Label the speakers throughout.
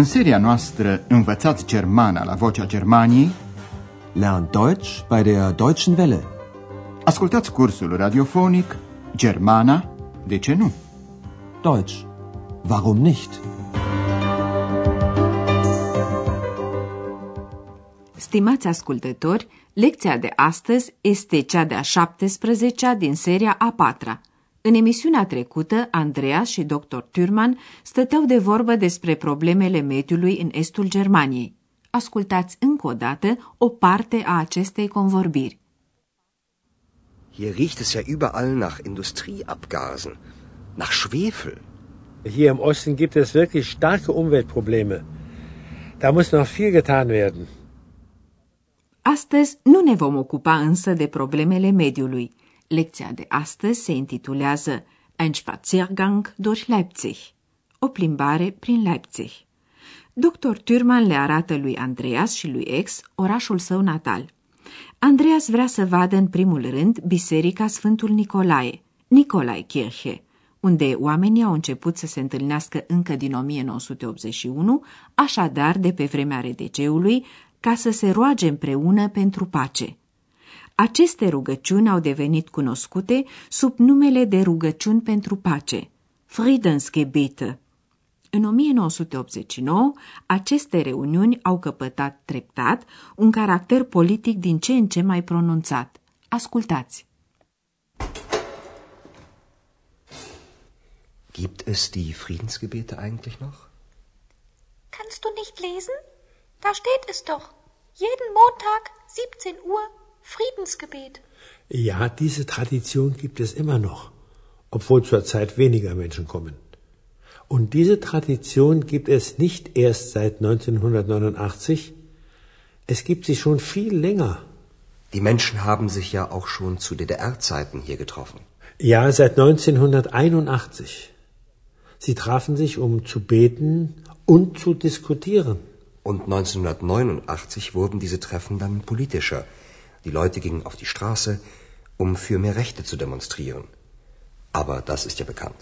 Speaker 1: În seria noastră Învățați Germana la Vocea Germaniei
Speaker 2: Lernt Deutsch bei der Deutschen Welle.
Speaker 1: Ascultați cursul radiofonic Germana, de ce nu?
Speaker 2: Deutsch. Warum nicht?
Speaker 3: Stimați ascultători, lecția de astăzi este cea de-a 17-a din seria a patra. În emisiunea trecută, Andreas și dr. Thurman stăteau de vorbă despre problemele mediului în estul Germaniei. Ascultați încă o dată o parte a acestei convorbiri.
Speaker 4: Hier riecht es ja überall nach Industrieabgasen, nach Schwefel.
Speaker 5: Hier im Osten gibt es wirklich starke Umweltprobleme. Da muss noch viel getan werden.
Speaker 3: Astăzi nu ne vom ocupa însă de problemele mediului. Lecția de astăzi se intitulează Ein Spaziergang durch Leipzig, o plimbare prin Leipzig. Dr. Thurman le arată lui Andreas și lui Ex orașul său natal. Andreas vrea să vadă în primul rând biserica Sfântul Nicolae, Nicolae Kirche, unde oamenii au început să se întâlnească încă din 1981, așadar de pe vremea RDG-ului, ca să se roage împreună pentru pace. Aceste rugăciuni au devenit cunoscute sub numele de rugăciuni pentru pace, Friedensgebete. În 1989, aceste reuniuni au căpătat treptat un caracter politic din ce în ce mai pronunțat. Ascultați!
Speaker 4: Gibt es die Friedensgebete eigentlich noch?
Speaker 6: Kannst du nicht lesen? Da steht es doch. Jeden Montag, 17 Uhr, Friedensgebet.
Speaker 5: Ja, diese Tradition gibt es immer noch, obwohl zurzeit weniger Menschen kommen. Und diese Tradition gibt es nicht erst seit 1989, es gibt sie schon viel länger.
Speaker 4: Die Menschen haben sich ja auch schon zu DDR-Zeiten hier getroffen.
Speaker 5: Ja, seit 1981. Sie trafen sich, um zu beten und zu diskutieren.
Speaker 4: Und 1989 wurden diese Treffen dann politischer. Die Leute gingen auf die Straße, um für mehr Rechte zu demonstrieren. Aber das ist ja bekannt.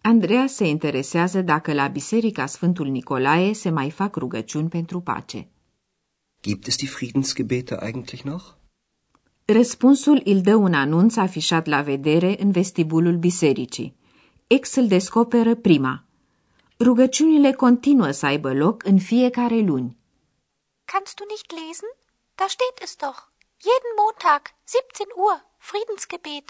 Speaker 3: Andreea se interesează dacă la Biserica Sfântul Nicolae se mai fac rugăciuni pentru pace.
Speaker 4: Gibt es die Friedensgebete eigentlich noch?
Speaker 3: Răspunsul îl dă un anunț afișat la vedere în vestibulul bisericii. Ex îl descoperă prima. Rugăciunile continuă să aibă loc în fiecare luni.
Speaker 6: Kannst du nicht lesen? Da steht es doch. Jeden Montag, 17 Uhr, Friedensgebet.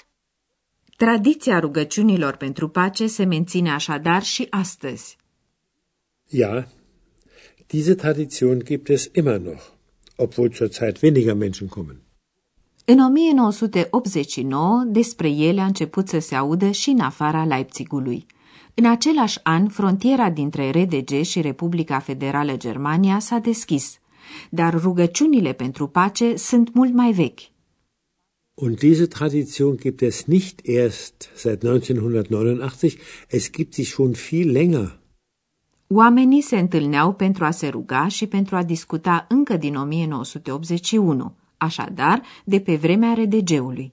Speaker 3: Tradiția rugăciunilor pentru pace se menține așadar și astăzi.
Speaker 5: Ja, diese Tradition gibt es immer noch, obwohl zurzeit weniger Menschen kommen.
Speaker 3: În 1989, despre ele a început să se audă și în afara Leipzigului. În același an, frontiera dintre RDG și Republica Federală Germania s-a deschis, dar rugăciunile pentru pace sunt mult mai vechi.
Speaker 5: Und diese Tradition gibt es nicht erst seit 1989, es gibt sie schon viel länger.
Speaker 3: Oamenii se întâlneau pentru a se ruga și pentru a discuta încă din 1981, așadar de pe vremea RDG-ului.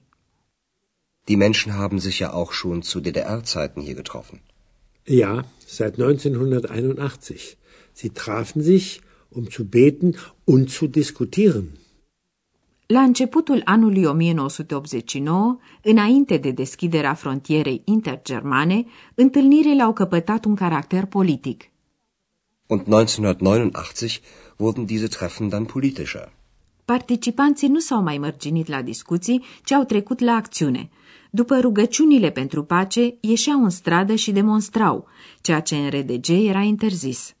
Speaker 4: Die Menschen haben sich ja auch schon zu DDR-Zeiten hier getroffen.
Speaker 5: Ja, seit 1981. Sie trafen sich, um zu beten und zu diskutieren.
Speaker 3: La începutul anului 1989, înainte de deschiderea frontierei intergermane, întâlnirile au căpătat un caracter politic.
Speaker 4: Und 1989 wurden diese Treffen dann politischer.
Speaker 3: Participanții nu s-au mai mărginit la discuții, ci au trecut la acțiune. După rugăciunile pentru pace, ieșeau în stradă și demonstrau, ceea ce în RDG era interzis.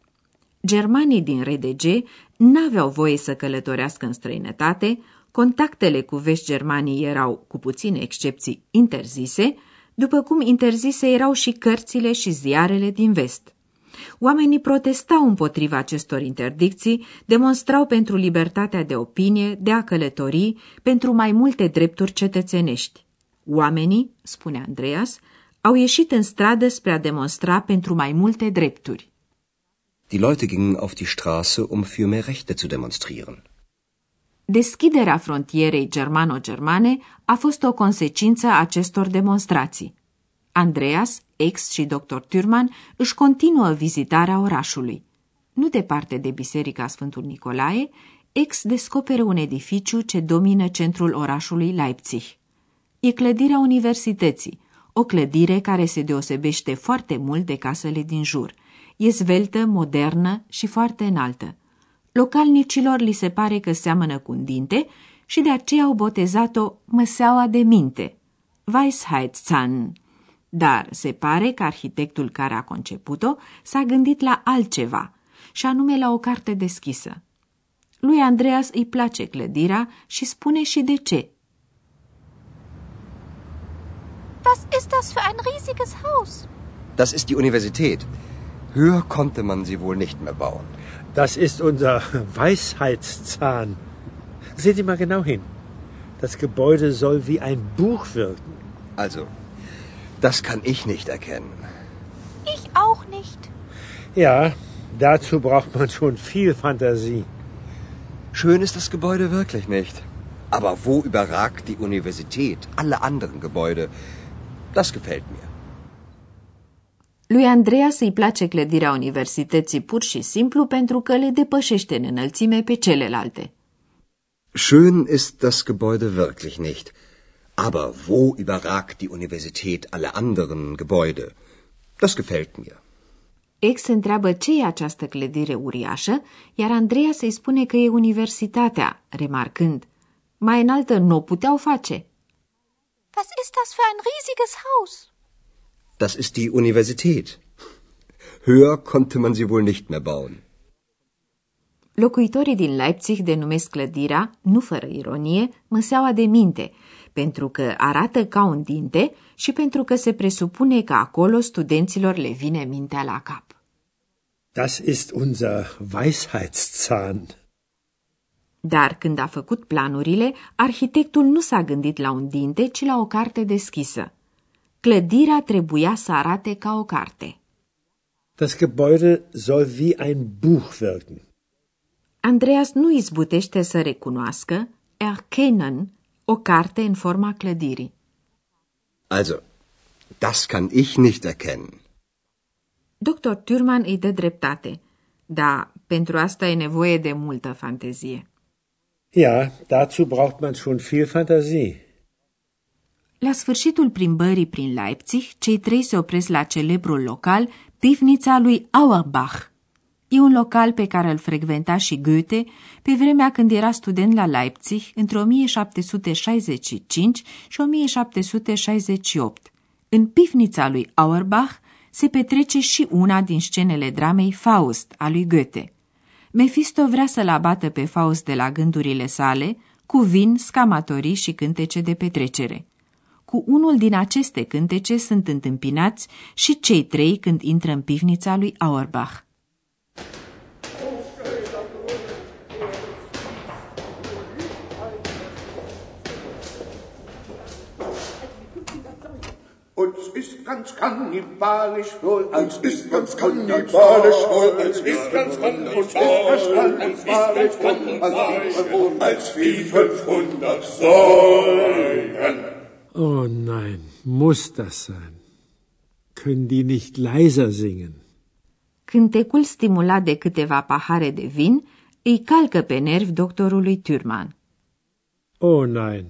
Speaker 3: Germanii din RDG n-aveau voie să călătorească în străinătate, contactele cu vești germanii erau, cu puține excepții, interzise, după cum interzise erau și cărțile și ziarele din vest. Oamenii protestau împotriva acestor interdicții, demonstrau pentru libertatea de opinie, de a călători, pentru mai multe drepturi cetățenești. Oamenii, spune Andreas, au ieșit în stradă spre a demonstra pentru mai multe drepturi.
Speaker 4: Die Leute gingen auf die Straße, um für mehr Rechte zu demonstrieren.
Speaker 3: Deschiderea frontierei germano-germane a fost o consecință a acestor demonstrații. Andreas, ex și dr. Thurman își continuă vizitarea orașului. nu departe de Biserica Sfântul Nicolae, Ex descoperă un edificiu ce domină centrul orașului Leipzig. E clădirea universității, o clădire care se deosebește foarte mult de casele din jur. E zveltă, modernă și foarte înaltă. Localnicilor li se pare că seamănă cu un dinte și de aceea au botezat-o măseaua de minte, Weisheitszahn. Dar se pare că arhitectul care a conceput-o s-a gândit la altceva, și anume la o carte deschisă. Lui Andreas îi place clădirea și spune și de ce.
Speaker 6: Was ist das für ein riesiges Haus?
Speaker 4: Das ist die Universität. Höher konnte man sie wohl nicht mehr bauen.
Speaker 5: Das ist unser Weisheitszahn. Sehen Sie mal genau hin. Das Gebäude soll wie ein Buch wirken.
Speaker 4: Also, das kann ich nicht erkennen.
Speaker 6: Ich auch nicht.
Speaker 5: Ja, dazu braucht man schon viel Fantasie.
Speaker 4: Schön ist das Gebäude wirklich nicht. Aber wo überragt die Universität alle anderen Gebäude? Das gefällt mir.
Speaker 3: Lui Andreas îi place clădirea universității pur și simplu pentru că le depășește în înălțime pe celelalte.
Speaker 4: Schön ist das Gebäude wirklich nicht. Aber wo überragt die Universität alle anderen Gebäude? Das gefällt mir.
Speaker 3: Ex întreabă ce e această clădire uriașă, iar Andreea să-i spune că e universitatea, remarcând, mai înaltă nu o puteau face.
Speaker 6: Was ist das für ein riesiges Haus?
Speaker 4: Das ist die Universität. Höher konnte man sie wohl nicht mehr bauen.
Speaker 3: Locuitorii din Leipzig denumesc clădirea, nu fără ironie, măseaua de minte, pentru că arată ca un dinte și pentru că se presupune că acolo studenților le vine mintea la cap.
Speaker 5: Das ist unser Weisheitszahn.
Speaker 3: Dar când a făcut planurile, arhitectul nu s-a gândit la un dinte, ci la o carte deschisă. Clădirea trebuia să arate ca o carte.
Speaker 5: Das Gebäude soll wie ein Buch wirken.
Speaker 3: Andreas nu izbutește să recunoască, erkennen, o carte în forma clădirii.
Speaker 4: Also, das kann ich nicht erkennen.
Speaker 3: Dr. Thürmann îi dă dreptate, dar pentru asta e nevoie de multă fantezie.
Speaker 5: Ja, dazu braucht man schon viel Fantasie.
Speaker 3: La sfârșitul plimbării prin Leipzig, cei trei se opresc la celebrul local, pivnița lui Auerbach. E un local pe care îl frecventa și Goethe pe vremea când era student la Leipzig între 1765 și 1768. În pivnița lui Auerbach se petrece și una din scenele dramei Faust a lui Goethe. Mephisto vrea să-l abată pe Faust de la gândurile sale, cu vin, scamatorii și cântece de petrecere. Cu unul din aceste cântece sunt întâmpinați și cei trei când intră în pivnița lui Auerbach.
Speaker 7: Uns ist ganz kannibalisch wohl, uns ist ganz kannibalisch wohl, uns ist ganz kannibalisch wohl, als wie 500 Säulen.
Speaker 5: Oh nein, muss das sein? Können die nicht leiser singen?
Speaker 3: Cântecul stimulat de câteva pahare de vin îi calcă pe nervi doctorului Turman.
Speaker 5: Oh nein,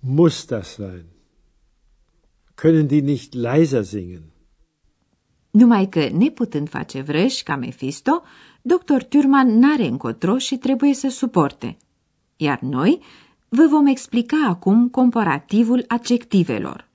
Speaker 5: muss das sein? Können die nicht leiser singen?
Speaker 3: Numai că, neputând face vrăși ca Mephisto, doctor Turman n-are încotro și trebuie să suporte. Iar noi vă vom explica acum comparativul adjectivelor.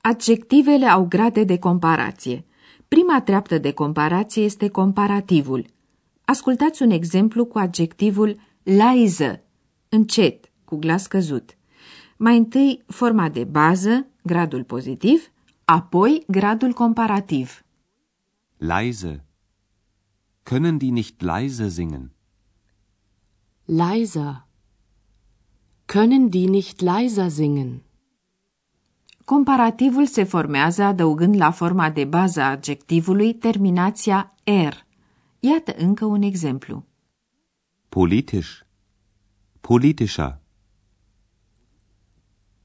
Speaker 3: Adjectivele au grade de comparație. Prima treaptă de comparație este comparativul. Ascultați un exemplu cu adjectivul leise, încet, cu glas căzut. Mai întâi forma de bază, gradul pozitiv, apoi gradul comparativ.
Speaker 2: Leise. Können die nicht leise singen?
Speaker 8: Leiser. Können die nicht leiser singen?
Speaker 3: Comparativul se formează adăugând la forma de bază a adjectivului terminația er. Iată încă un exemplu.
Speaker 2: Politisch. politischer.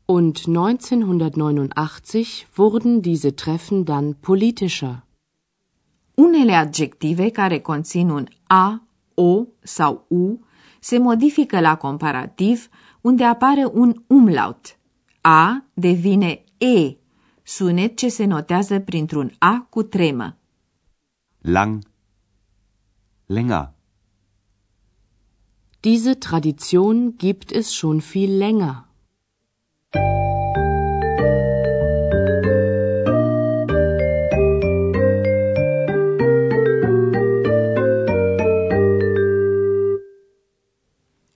Speaker 8: Und 1989 wurden diese Treffen dann politischer.
Speaker 3: Unele adjective care conțin un a, o sau u se modifică la comparativ unde apare un umlaut. A devine e, sunet ce se notează printr-un a cu tremă.
Speaker 2: Lang. Länger.
Speaker 8: Diese Tradition gibt es schon viel länger.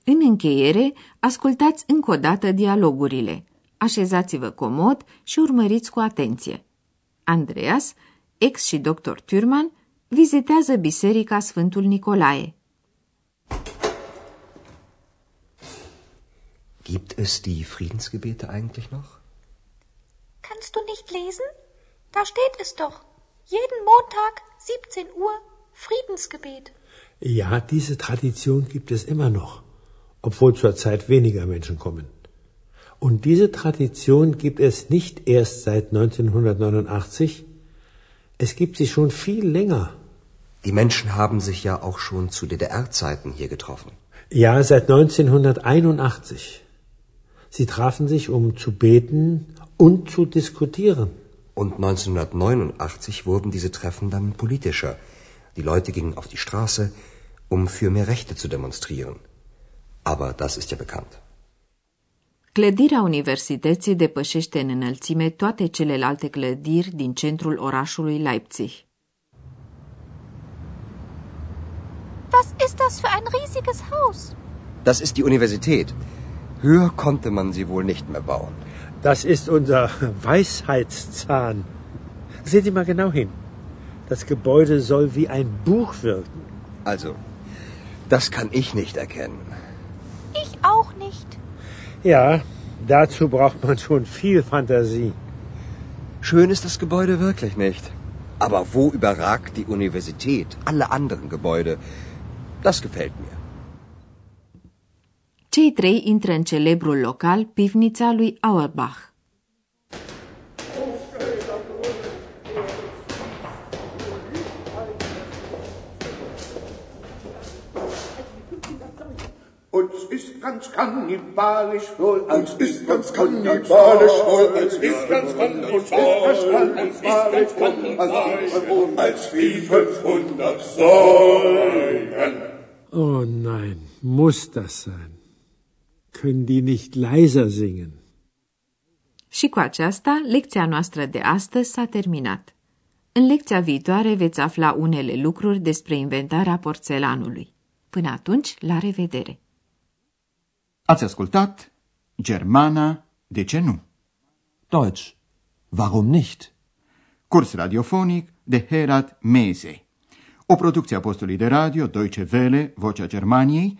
Speaker 3: În încheiere, ascultați încă o dată dialogurile. Așezați-vă comod și urmăriți cu atenție. Andreas, ex și doctor Thürmann, vizitează biserica Sfântul Nicolae.
Speaker 4: Gibt es die Friedensgebete eigentlich noch?
Speaker 6: Kannst du nicht lesen? Da steht es doch. Jeden Montag, 17 Uhr, Friedensgebet.
Speaker 5: Ja, diese Tradition gibt es immer noch, obwohl zurzeit weniger Menschen kommen. Und diese Tradition gibt es nicht erst seit 1989, es gibt sie schon viel länger.
Speaker 4: Die Menschen haben sich ja auch schon zu DDR-Zeiten hier getroffen.
Speaker 5: Ja, seit 1981. Sie trafen sich, um zu beten und zu diskutieren.
Speaker 4: Und 1989 wurden diese Treffen dann politischer. Die Leute gingen auf die Straße, um für mehr Rechte zu demonstrieren. Aber das ist ja bekannt.
Speaker 3: Clădirea universității depășește în înălțime toate celelalte clădiri din centrul orașului Leipzig.
Speaker 6: Was ist das für ein riesiges Haus?
Speaker 4: Das ist die Universität. Höher konnte man sie wohl nicht mehr bauen.
Speaker 5: Das ist unser Weisheitszahn. Sehen Sie mal genau hin. Das Gebäude soll wie ein Buch wirken.
Speaker 4: Also, das kann ich nicht erkennen.
Speaker 6: Ich auch nicht.
Speaker 5: Ja, dazu braucht man schon viel Fantasie.
Speaker 4: Schön ist das Gebäude wirklich nicht. Aber wo überragt die Universität alle anderen Gebäude? Das gefällt mir.
Speaker 3: Cei trei intră în celebrul local, pivnița lui Auerbach.
Speaker 7: Uns ist ganz kannibalisch wohl, uns ist ganz kannibalisch wohl, uns ist ganz kannibalisch wohl, als wie 500 Säulen.
Speaker 5: Oh nein, muss das sein? Können die nicht leiser singen?
Speaker 3: Și cu aceasta, lecția noastră de astăzi s-a terminat. În lecția viitoare veți afla unele lucruri despre inventarea porțelanului. Până atunci, la revedere!
Speaker 1: Ați ascultat Germana, de ce nu?
Speaker 9: Deutsch. Warum nicht?
Speaker 1: Curs radiofonic de Herat Mese. O producție a postului de radio Deutsche Welle, Vocea Germaniei,